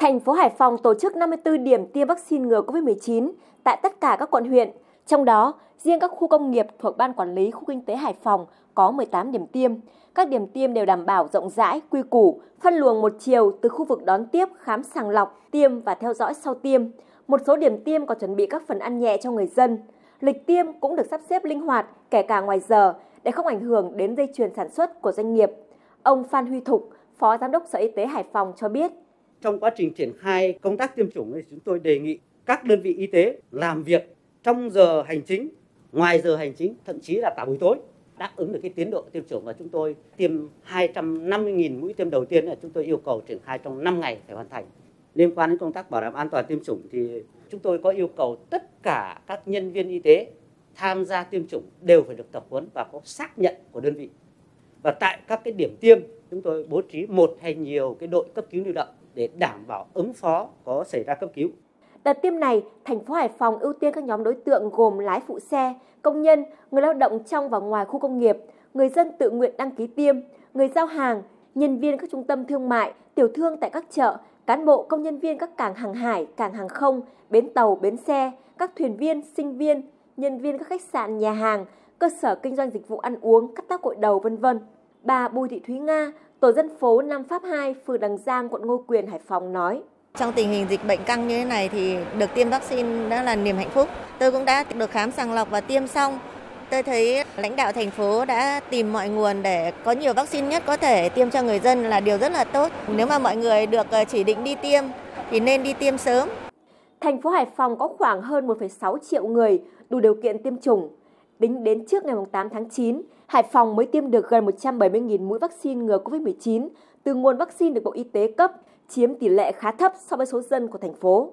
Thành phố Hải Phòng tổ chức 54 điểm tiêm vaccine ngừa COVID-19 tại tất cả các quận huyện. Trong đó, riêng các khu công nghiệp thuộc Ban Quản lý Khu Kinh tế Hải Phòng có 18 điểm tiêm. Các điểm tiêm đều đảm bảo rộng rãi, quy củ, phân luồng một chiều từ khu vực đón tiếp, khám sàng lọc, tiêm và theo dõi sau tiêm. Một số điểm tiêm còn chuẩn bị các phần ăn nhẹ cho người dân. Lịch tiêm cũng được sắp xếp linh hoạt, kể cả ngoài giờ, để không ảnh hưởng đến dây chuyền sản xuất của doanh nghiệp. Ông Phan Huy Thục, Phó Giám đốc Sở Y tế Hải Phòng cho biết. Trong quá trình triển khai công tác tiêm chủng thì chúng tôi đề nghị các đơn vị y tế làm việc trong giờ hành chính, ngoài giờ hành chính, thậm chí là cả buổi tối đáp ứng được cái tiến độ tiêm chủng và chúng tôi tiêm 250.000 mũi tiêm đầu tiên là chúng tôi yêu cầu triển khai trong 5 ngày phải hoàn thành. Liên quan đến công tác bảo đảm an toàn tiêm chủng thì chúng tôi có yêu cầu tất cả các nhân viên y tế tham gia tiêm chủng đều phải được tập huấn và có xác nhận của đơn vị. Và tại các cái điểm tiêm chúng tôi bố trí một hay nhiều cái đội cấp cứu lưu động để đảm bảo ứng phó có xảy ra cấp cứu. Đợt tiêm này, thành phố Hải Phòng ưu tiên các nhóm đối tượng gồm lái phụ xe, công nhân, người lao động trong và ngoài khu công nghiệp, người dân tự nguyện đăng ký tiêm, người giao hàng, nhân viên các trung tâm thương mại, tiểu thương tại các chợ, cán bộ công nhân viên các cảng hàng hải, cảng hàng không, bến tàu, bến xe, các thuyền viên, sinh viên, nhân viên các khách sạn, nhà hàng, cơ sở kinh doanh dịch vụ ăn uống, cắt tóc gội đầu vân vân. Bà Bùi Thị Thúy Nga, tổ dân phố Nam Pháp 2, phường Đằng Giang, quận Ngô Quyền, Hải Phòng nói. Trong tình hình dịch bệnh căng như thế này thì được tiêm vaccine đã là niềm hạnh phúc. Tôi cũng đã được khám sàng lọc và tiêm xong. Tôi thấy lãnh đạo thành phố đã tìm mọi nguồn để có nhiều vaccine nhất có thể tiêm cho người dân là điều rất là tốt. Nếu mà mọi người được ờ, chỉ định đi tiêm thì nên đi tiêm sớm. Thành phố Hải Phòng có khoảng hơn 1,6 triệu người đủ điều kiện tiêm chủng. Tính đến trước ngày 8 tháng 9, Hải Phòng mới tiêm được gần 170.000 mũi vaccine ngừa COVID-19 từ nguồn vaccine được Bộ Y tế cấp, chiếm tỷ lệ khá thấp so với số dân của thành phố.